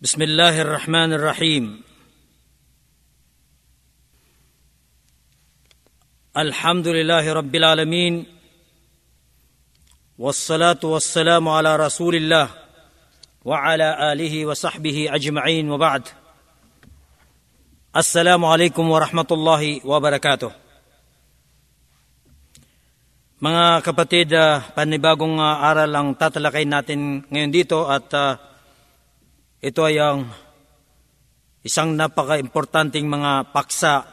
بسم الله الرحمن الرحيم. الحمد لله رب العالمين والصلاة والسلام على رسول الله وعلى آله وصحبه أجمعين. وبعد السلام عليكم ورحمة الله وبركاته. Mga kapatid, uh, panibagong uh, aral ang tatalakay natin ngayon dito at uh, ito ay ang isang napaka-importanting mga paksa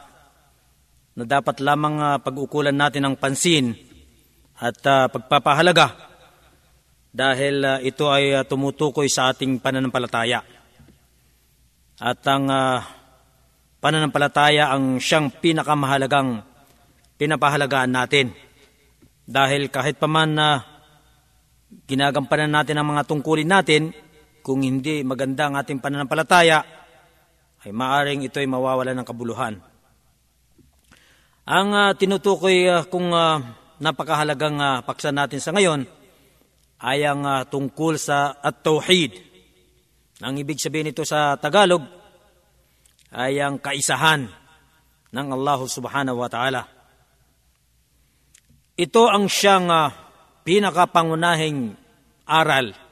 na dapat lamang uh, pag-ukulan natin ng pansin at uh, pagpapahalaga dahil uh, ito ay uh, tumutukoy sa ating pananampalataya. At ang uh, pananampalataya ang siyang pinakamahalagang pinapahalagaan natin dahil kahit paman na ginagampanan natin ang mga tungkulin natin, kung hindi maganda ang ating pananampalataya, ay maaring ito ay mawawala ng kabuluhan. Ang uh, tinutukoy uh, kung uh, napakahalagang uh, paksa natin sa ngayon ay ang uh, tungkol sa at-tauhid. Ang ibig sabihin nito sa Tagalog ay ang kaisahan ng Allah subhanahu wa ta'ala. Ito ang siyang uh, pinakapangunahing aral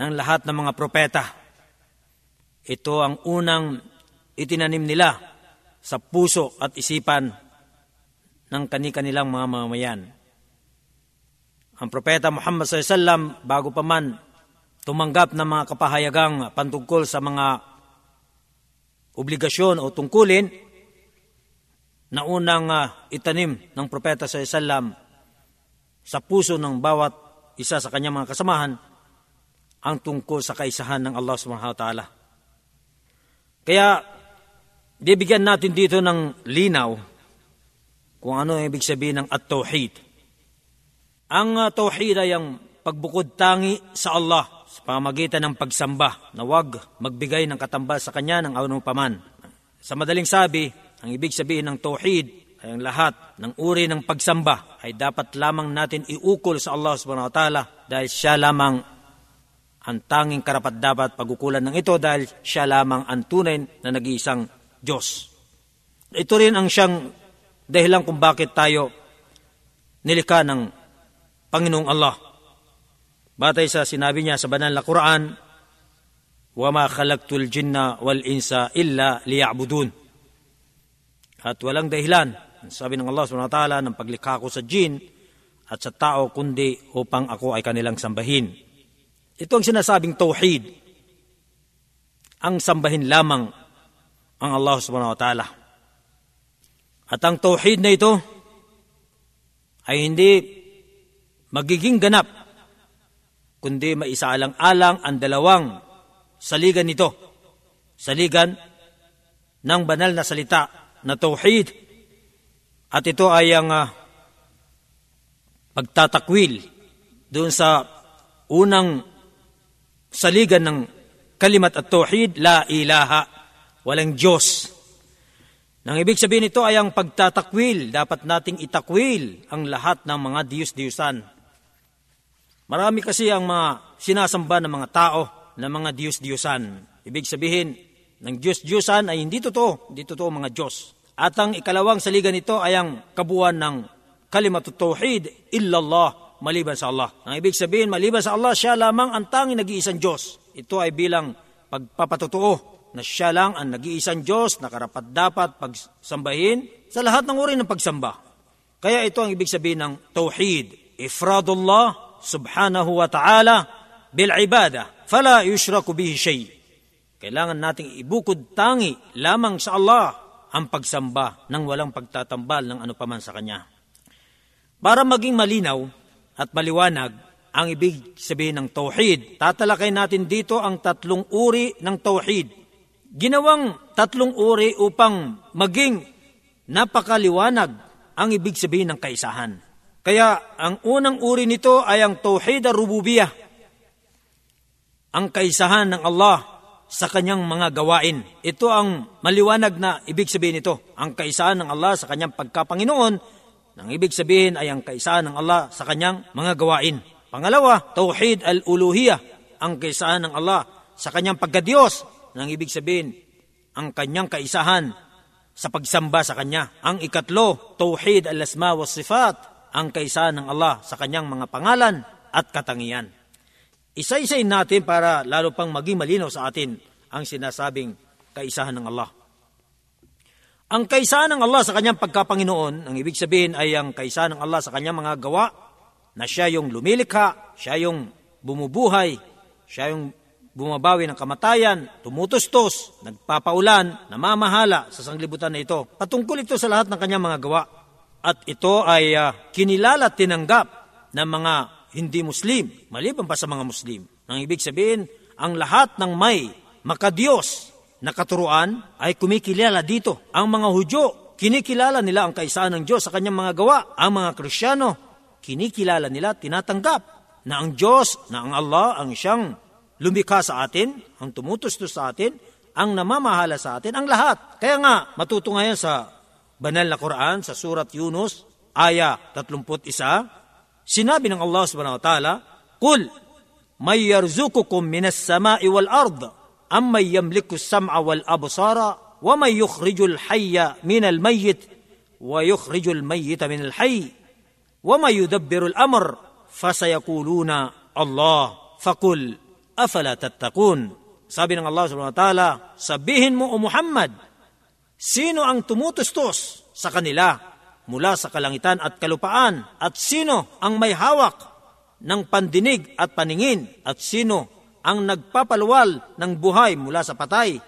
ng lahat ng mga propeta. Ito ang unang itinanim nila sa puso at isipan ng kani-kanilang mga mamayan. Ang propeta Muhammad SAW, bago pa man tumanggap ng mga kapahayagang pantungkol sa mga obligasyon o tungkulin, na unang uh, itanim ng propeta sa Isalam sa puso ng bawat isa sa kanyang mga kasamahan ang tungkol sa kaisahan ng Allah subhanahu wa ta'ala. Kaya, bibigyan natin dito ng linaw kung ano ang ibig sabihin ng at-tauhid. Ang uh, tauhid ay ang pagbukod tangi sa Allah sa pamagitan ng pagsamba na wag magbigay ng katambal sa Kanya ng anong paman. Sa madaling sabi, ang ibig sabihin ng tauhid ay ang lahat ng uri ng pagsamba ay dapat lamang natin iukol sa Allah subhanahu wa ta'ala dahil siya lamang ang tanging karapat dapat pagukulan ng ito dahil siya lamang ang tunay na nag-iisang Diyos. Ito rin ang siyang dahilan kung bakit tayo nilikha ng Panginoong Allah. Batay sa sinabi niya sa banal na Quran, وَمَا خَلَقْتُ الْجِنَّ وَالْإِنسَ إِلَّا لِيَعْبُدُونَ at walang dahilan, sabi ng Allah subhanahu wa ta'ala, ng paglikha ko sa jin at sa tao kundi upang ako ay kanilang sambahin. Ito ang sinasabing tauhid. Ang sambahin lamang ang Allah subhanahu wa ta'ala. At ang tauhid na ito ay hindi magiging ganap kundi maisaalang-alang ang dalawang saligan nito. Saligan ng banal na salita na tauhid at ito ay ang uh, pagtatakwil doon sa unang saligan ng kalimat at tauhid, la ilaha, walang Diyos. Nang ibig sabihin nito ay ang pagtatakwil, dapat nating itakwil ang lahat ng mga Diyos-Diyusan. Marami kasi ang mga sinasamba ng mga tao na mga Diyos-Diyusan. Ibig sabihin, ng Diyos-Diyosan ay hindi totoo, hindi totoo mga Diyos. At ang ikalawang saligan nito ay ang kabuuan ng kalimatut tauhid, illallah, maliban sa Allah. Ang ibig sabihin, maliban sa Allah, siya lamang ang tanging nag-iisang Diyos. Ito ay bilang pagpapatotoo na siya lang ang nag-iisang Diyos na karapat dapat pagsambahin sa lahat ng uri ng pagsamba. Kaya ito ang ibig sabihin ng tauhid, ifradullah subhanahu wa ta'ala bil ibadah, fala yushraku bihi shay' Kailangan nating ibukod tangi lamang sa Allah ang pagsamba ng walang pagtatambal ng ano paman sa Kanya. Para maging malinaw at maliwanag ang ibig sabihin ng tauhid, tatalakay natin dito ang tatlong uri ng tauhid. Ginawang tatlong uri upang maging napakaliwanag ang ibig sabihin ng kaisahan. Kaya ang unang uri nito ay ang tauhid ar-rububiyah. Ang kaisahan ng Allah sa kanyang mga gawain. Ito ang maliwanag na ibig sabihin nito. Ang kaisahan ng Allah sa kanyang pagkapanginoon, ang ibig sabihin ay ang kaisahan ng Allah sa kanyang mga gawain. Pangalawa, Tauhid al-Uluhiyah, ang kaisahan ng Allah sa kanyang pagkadiyos. Nang ibig sabihin, ang kanyang kaisahan sa pagsamba sa kanya. Ang ikatlo, tauhid al-asma wa sifat, ang kaisahan ng Allah sa kanyang mga pangalan at katangian. Isa-isayin natin para lalo pang maging malinaw sa atin ang sinasabing kaisahan ng Allah. Ang kaisahan ng Allah sa kanyang pagkapanginoon, ang ibig sabihin ay ang kaisahan ng Allah sa kanyang mga gawa, na siya yung lumilikha, siya yung bumubuhay, siya yung bumabawi ng kamatayan, tumutustos, nagpapaulan, namamahala sa sanglibutan na ito. Patungkol ito sa lahat ng kanyang mga gawa. At ito ay uh, kinilala at tinanggap ng mga hindi Muslim, maliban pa sa mga Muslim. Nang ibig sabihin, ang lahat ng may makadiyos na katuruan ay kumikilala dito. Ang mga Hudyo, kinikilala nila ang kaisahan ng Diyos sa kanyang mga gawa. Ang mga Krisyano, kinikilala nila, tinatanggap na ang Diyos, na ang Allah, ang siyang lumikha sa atin, ang tumutustos sa atin, ang namamahala sa atin, ang lahat. Kaya nga, matuto ngayon sa banal na Quran, sa surat Yunus, aya 31, sinabi ng Allah subhanahu wa ta'ala, Kul, may yarzukukum minas sama'i wal ard, أمن يملك السمع والأبصار ومن يخرج الحي من الميت ويخرج الميت من الحي وما يدبر الأمر فسيقولون الله فقل أفلا تتقون Sabi ng Allah subhanahu wa ta'ala, sabihin mo o Muhammad, sino ang tumutustos sa kanila mula sa kalangitan at kalupaan at sino ang may hawak ng pandinig at paningin at sino ang nagpapaluwal ng buhay mula sa patay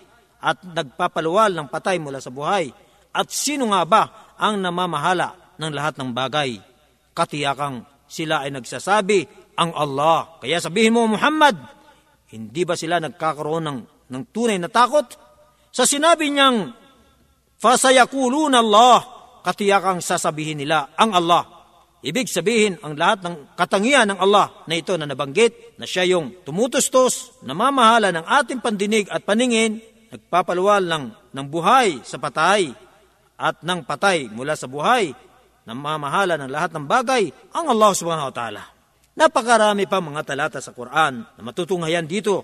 at nagpapaluwal ng patay mula sa buhay. At sino nga ba ang namamahala ng lahat ng bagay? Katiyakang sila ay nagsasabi, ang Allah. Kaya sabihin mo, Muhammad, hindi ba sila nagkakaroon ng, ng tunay na takot? Sa sinabi niyang, Fasayakulun Allah, katiyakang sasabihin nila, ang Allah. Ibig sabihin, ang lahat ng katangian ng Allah na ito na nabanggit, na siya yung tumutustos, namamahala ng ating pandinig at paningin, nagpapaluwal ng, ng buhay sa patay at ng patay mula sa buhay, namamahala ng lahat ng bagay, ang Allah subhanahu wa ta'ala. Napakarami pa mga talata sa Quran na matutunghayan dito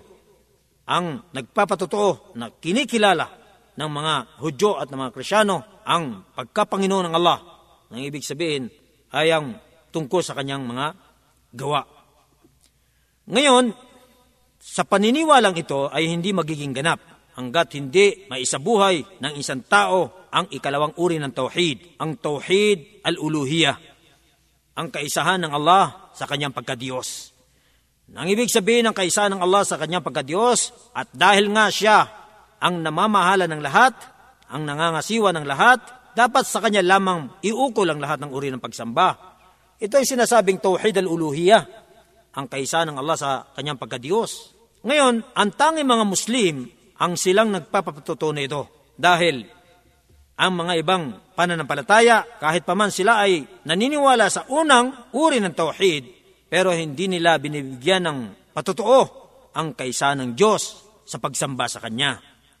ang nagpapatotoo na kinikilala ng mga Hudyo at ng mga Krisyano ang pagkapanginoon ng Allah. Nang ibig sabihin, ay ang tungkol sa kanyang mga gawa. Ngayon, sa paniniwalang ito ay hindi magiging ganap hanggat hindi maisabuhay ng isang tao ang ikalawang uri ng tauhid, ang tauhid al-uluhiyah, ang kaisahan ng Allah sa kanyang pagkadiyos. Nang ibig sabihin ng kaisahan ng Allah sa kanyang pagkadiyos at dahil nga siya ang namamahala ng lahat, ang nangangasiwa ng lahat, dapat sa kanya lamang iukol ang lahat ng uri ng pagsamba. Ito ay sinasabing tauhid al-uluhiyah, ang kaisa ng Allah sa kanyang pagkadiyos. Ngayon, ang tanging mga Muslim ang silang nagpapatuto nito dahil ang mga ibang pananampalataya, kahit paman sila ay naniniwala sa unang uri ng tauhid, pero hindi nila binibigyan ng patotoo ang kaisa ng Diyos sa pagsamba sa Kanya.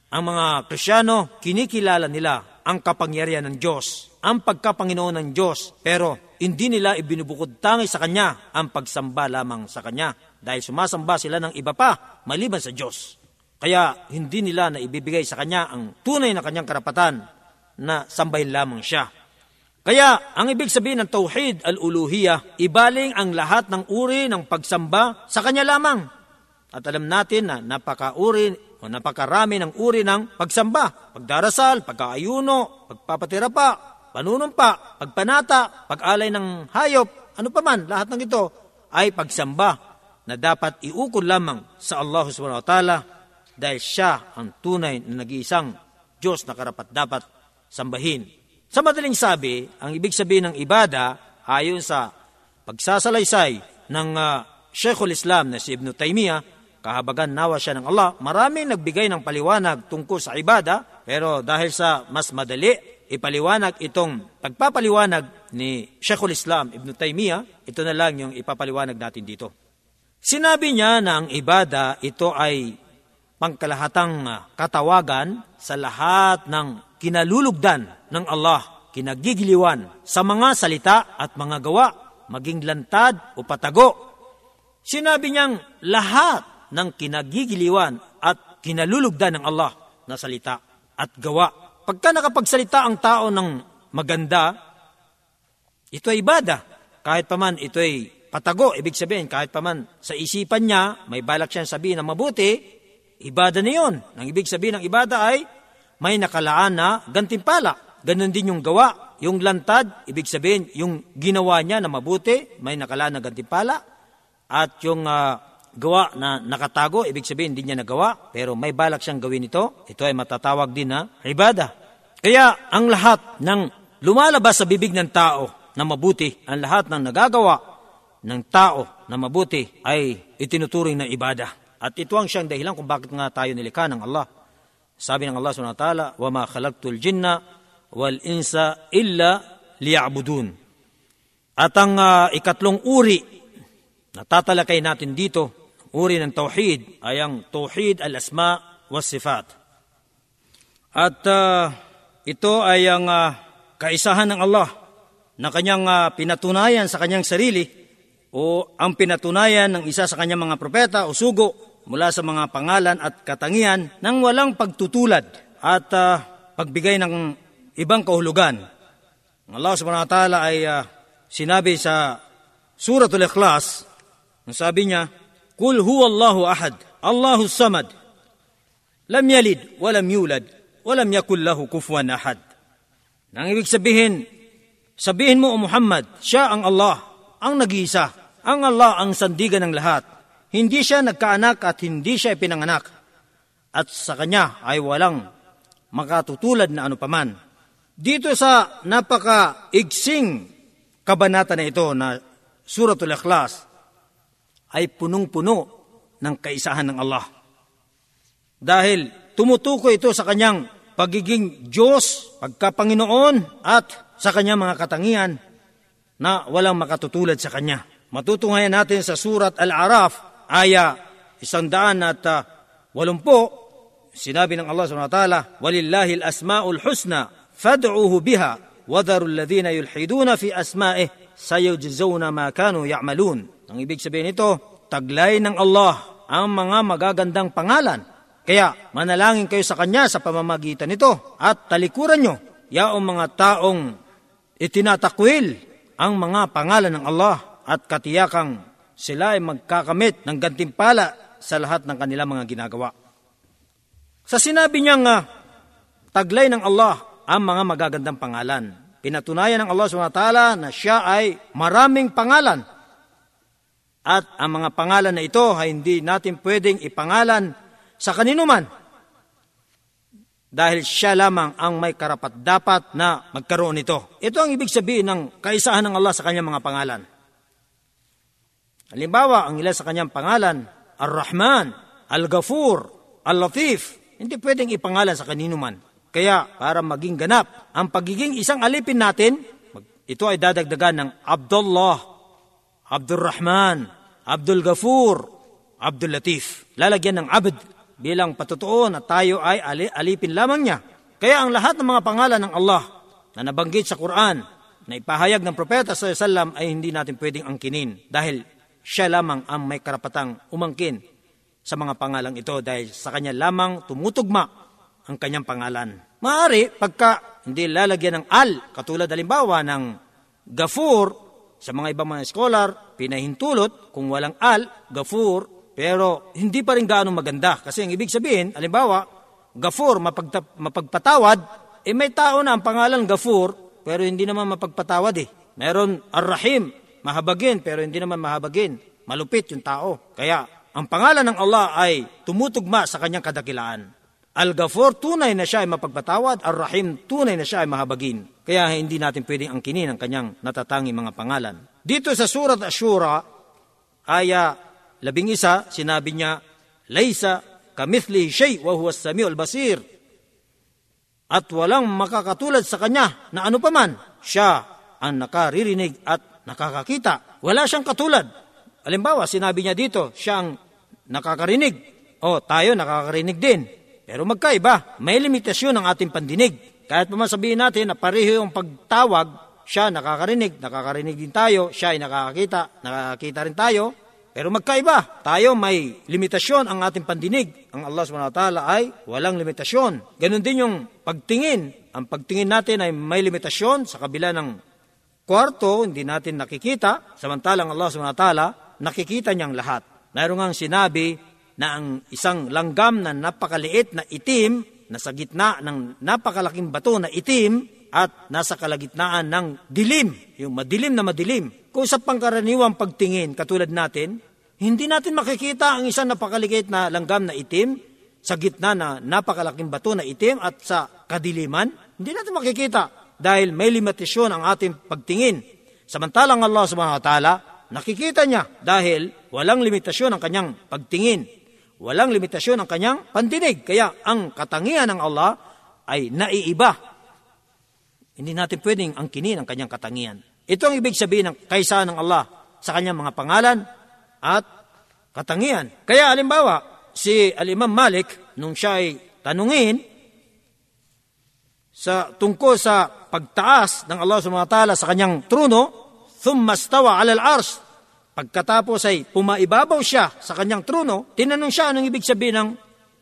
Ang mga Krisyano, kinikilala nila ang kapangyarihan ng Diyos, ang pagkapanginoon ng Diyos, pero hindi nila ibinubukod tangi sa Kanya ang pagsamba lamang sa Kanya dahil sumasamba sila ng iba pa maliban sa Diyos. Kaya hindi nila na ibibigay sa Kanya ang tunay na Kanyang karapatan na sambahin lamang siya. Kaya ang ibig sabihin ng Tauhid al-Uluhiyah, ibaling ang lahat ng uri ng pagsamba sa Kanya lamang. At alam natin na napakauri o napakarami ng uri ng pagsamba, pagdarasal, pagkaayuno, pagpapatira pa, panunumpa, pagpanata, pag-alay ng hayop, ano pa man, lahat ng ito ay pagsamba na dapat iukol lamang sa Allah subhanahu wa ta'ala dahil siya ang tunay na nag-iisang Diyos na karapat dapat sambahin. Sa madaling sabi, ang ibig sabihin ng ibada ayon sa pagsasalaysay ng uh, Sheikhul Islam na si Ibn Taymiyyah kahabagan nawa siya ng Allah, marami nagbigay ng paliwanag tungkol sa ibada, pero dahil sa mas madali, ipaliwanag itong pagpapaliwanag ni Sheikhul Islam Ibn Taymiyyah, ito na lang yung ipapaliwanag natin dito. Sinabi niya na ang ibada ito ay pangkalahatang katawagan sa lahat ng kinalulugdan ng Allah, kinagigiliwan sa mga salita at mga gawa, maging lantad o patago. Sinabi niyang lahat ng kinagigiliwan at kinalulugdan ng Allah na salita at gawa. Pagka nakapagsalita ang tao ng maganda, ito ay ibada. Kahit paman ito ay patago, ibig sabihin, kahit paman sa isipan niya, may balak siyang sabihin na mabuti, ibada na yun. Ang ibig sabihin ng ibada ay may nakalaan na gantimpala. Ganon din yung gawa. Yung lantad, ibig sabihin, yung ginawa niya na mabuti, may nakalaan na gantimpala. At yung uh, gawa na nakatago, ibig sabihin, hindi niya nagawa, pero may balak siyang gawin ito, ito ay matatawag din na ibada. Kaya ang lahat ng lumalabas sa bibig ng tao na mabuti, ang lahat ng nagagawa ng tao na mabuti ay itinuturing na ibada. At ito ang siyang dahilan kung bakit nga tayo nilikha ng Allah. Sabi ng Allah subhanahu wa ta'ala, وَمَا خَلَقْتُ الْجِنَّ وَالْإِنسَ إِلَّا لِيَعْبُدُونَ At ang uh, ikatlong uri na tatalakay natin dito, uri ng tauhid, ay ang tauhid al-asma was sifat. At uh, ito ay ang uh, kaisahan ng Allah na kanyang uh, pinatunayan sa kanyang sarili o ang pinatunayan ng isa sa kanyang mga propeta o sugo mula sa mga pangalan at katangian nang walang pagtutulad at uh, pagbigay ng ibang kahulugan. Allah subhanahu wa ta'ala ay uh, sinabi sa Suratul Ikhlas, sabi niya, Kul huwa Allahu ahad, Allahu samad, lam yalid, walam yulad, walam yakul lahu kufuwan ahad. Nang ibig sabihin, sabihin mo o Muhammad, siya ang Allah, ang nag-iisa, ang Allah ang sandigan ng lahat hindi siya nagkaanak at hindi siya pinanganak. At sa kanya ay walang makatutulad na ano paman. Dito sa napaka-igsing kabanata na ito na Suratul Ikhlas ay punong-puno ng kaisahan ng Allah. Dahil tumutukoy ito sa kanyang pagiging Diyos, pagkapanginoon at sa kanyang mga katangian na walang makatutulad sa kanya. Matutunghayan natin sa Surat Al-Araf aya isang daan at uh, walumpo, sinabi ng Allah ta'ala, Walillahi al-asma'ul husna, fad'uhu biha, wadaru alladhina yulhiduna fi asma'ih, sayujzawna ma kanu ya'malun. Ang ibig sabihin nito, taglay ng Allah ang mga magagandang pangalan. Kaya manalangin kayo sa Kanya sa pamamagitan nito at talikuran nyo yaong mga taong itinatakwil ang mga pangalan ng Allah at katiyakang sila ay magkakamit ng gantimpala sa lahat ng kanilang mga ginagawa. Sa sinabi niyang uh, taglay ng Allah ang mga magagandang pangalan. Pinatunayan ng Allah SWT na siya ay maraming pangalan. At ang mga pangalan na ito ay hindi natin pwedeng ipangalan sa kanino man. Dahil siya lamang ang may karapat dapat na magkaroon nito. Ito ang ibig sabihin ng kaisahan ng Allah sa kanyang mga pangalan. Halimbawa, ang ilan sa kanyang pangalan, Ar-Rahman, Al-Ghafur, Al-Latif, hindi pwedeng ipangalan sa kanino man. Kaya, para maging ganap, ang pagiging isang alipin natin, ito ay dadagdagan ng Abdullah, Abdul Rahman, Abdul Ghafur, Abdul Latif. Lalagyan ng abd bilang patutuo na tayo ay alipin lamang niya. Kaya ang lahat ng mga pangalan ng Allah na nabanggit sa Quran na ipahayag ng propeta sa sallam ay hindi natin pwedeng angkinin dahil siya lamang ang may karapatang umangkin sa mga pangalang ito dahil sa kanya lamang tumutugma ang kanyang pangalan. Maari, pagka hindi lalagyan ng al, katulad halimbawa ng gafur, sa mga ibang mga scholar, pinahintulot kung walang al, gafur, pero hindi pa rin gaano maganda. Kasi ang ibig sabihin, halimbawa, gafur, mapagta- mapagpatawad, eh may tao na ang pangalan gafur, pero hindi naman mapagpatawad eh. Meron ar-rahim, mahabagin pero hindi naman mahabagin. Malupit yung tao. Kaya ang pangalan ng Allah ay tumutugma sa kanyang kadakilaan. Al-Ghafur, tunay na siya ay mapagpatawad. Ar-Rahim, tunay na siya ay mahabagin. Kaya hindi natin pwedeng angkinin ang kanyang natatanging mga pangalan. Dito sa Surat Ashura, aya labing isa, sinabi niya, Laysa kamithli shay wa huwa samiul basir. At walang makakatulad sa kanya na ano paman, siya ang nakaririnig at nakakakita. Wala siyang katulad. Halimbawa, sinabi niya dito, siyang nakakarinig. O, tayo nakakarinig din. Pero magkaiba, may limitasyon ang ating pandinig. Kahit pa masabihin natin na pareho yung pagtawag, siya nakakarinig, nakakarinig din tayo, siya ay nakakakita, nakakakita rin tayo, Pero magkaiba. Tayo may limitasyon ang ating pandinig. Ang Allah ta'ala ay walang limitasyon. Ganon din yung pagtingin. Ang pagtingin natin ay may limitasyon sa kabila ng kwarto, hindi natin nakikita. Samantalang Allah ta'ala, nakikita niyang lahat. Mayroon nga sinabi na ang isang langgam na napakaliit na itim, na sa gitna ng napakalaking bato na itim, at nasa kalagitnaan ng dilim, yung madilim na madilim. Kung sa pangkaraniwang pagtingin, katulad natin, hindi natin makikita ang isang napakaliit na langgam na itim sa gitna na napakalaking bato na itim at sa kadiliman. Hindi natin makikita dahil may limitasyon ang ating pagtingin. Samantalang Allah subhanahu wa ta'ala, nakikita niya dahil walang limitasyon ang kanyang pagtingin. Walang limitasyon ang kanyang pandinig. Kaya ang katangian ng Allah ay naiiba hindi natin pwedeng angkinin ang kanyang katangian. Ito ang ibig sabihin ng kaisa ng Allah sa kanyang mga pangalan at katangian. Kaya alimbawa, si Al-Imam Malik, nung siya ay tanungin sa tungkol sa pagtaas ng Allah subhanahu wa ta'ala sa kanyang trono, thumma stawa ala al-ars. Pagkatapos ay pumaibabaw siya sa kanyang trono, tinanong siya anong ibig sabihin ng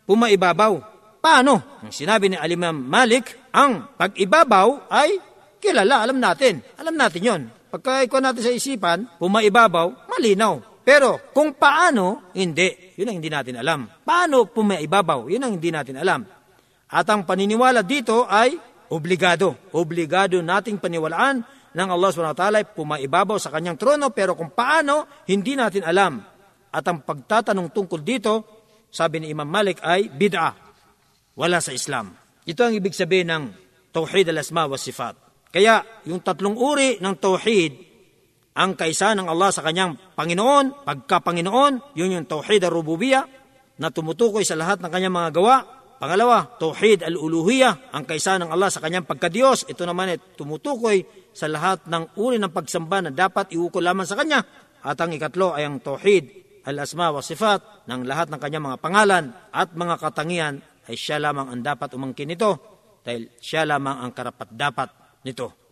pumaibabaw. Paano? Ang sinabi ni Alimam Malik, ang pag-ibabaw ay kilala, alam natin. Alam natin yon. Pagka ikaw natin sa isipan, pumaibabaw, malinaw. Pero kung paano, hindi. Yun ang hindi natin alam. Paano pumaibabaw? Yun ang hindi natin alam. At ang paniniwala dito ay obligado. Obligado nating paniwalaan ng Allah SWT ay pumaibabaw sa kanyang trono pero kung paano, hindi natin alam. At ang pagtatanong tungkol dito, sabi ni Imam Malik ay bid'ah wala sa Islam. Ito ang ibig sabihin ng Tauhid al-Asma wa Sifat. Kaya yung tatlong uri ng Tauhid, ang kaisa ng Allah sa kanyang Panginoon, pagka-Panginoon, yun yung Tauhid al-Rububiyah, na tumutukoy sa lahat ng kanyang mga gawa. Pangalawa, Tauhid al-Uluhiyah, ang kaisa ng Allah sa kanyang pagkadiyos. Ito naman ay tumutukoy sa lahat ng uri ng pagsamba na dapat iukol lamang sa kanya. At ang ikatlo ay ang Tauhid al-Asma wa Sifat ng lahat ng kanyang mga pangalan at mga katangian ay siya lamang ang dapat umangkin nito dahil siya lamang ang karapat dapat nito.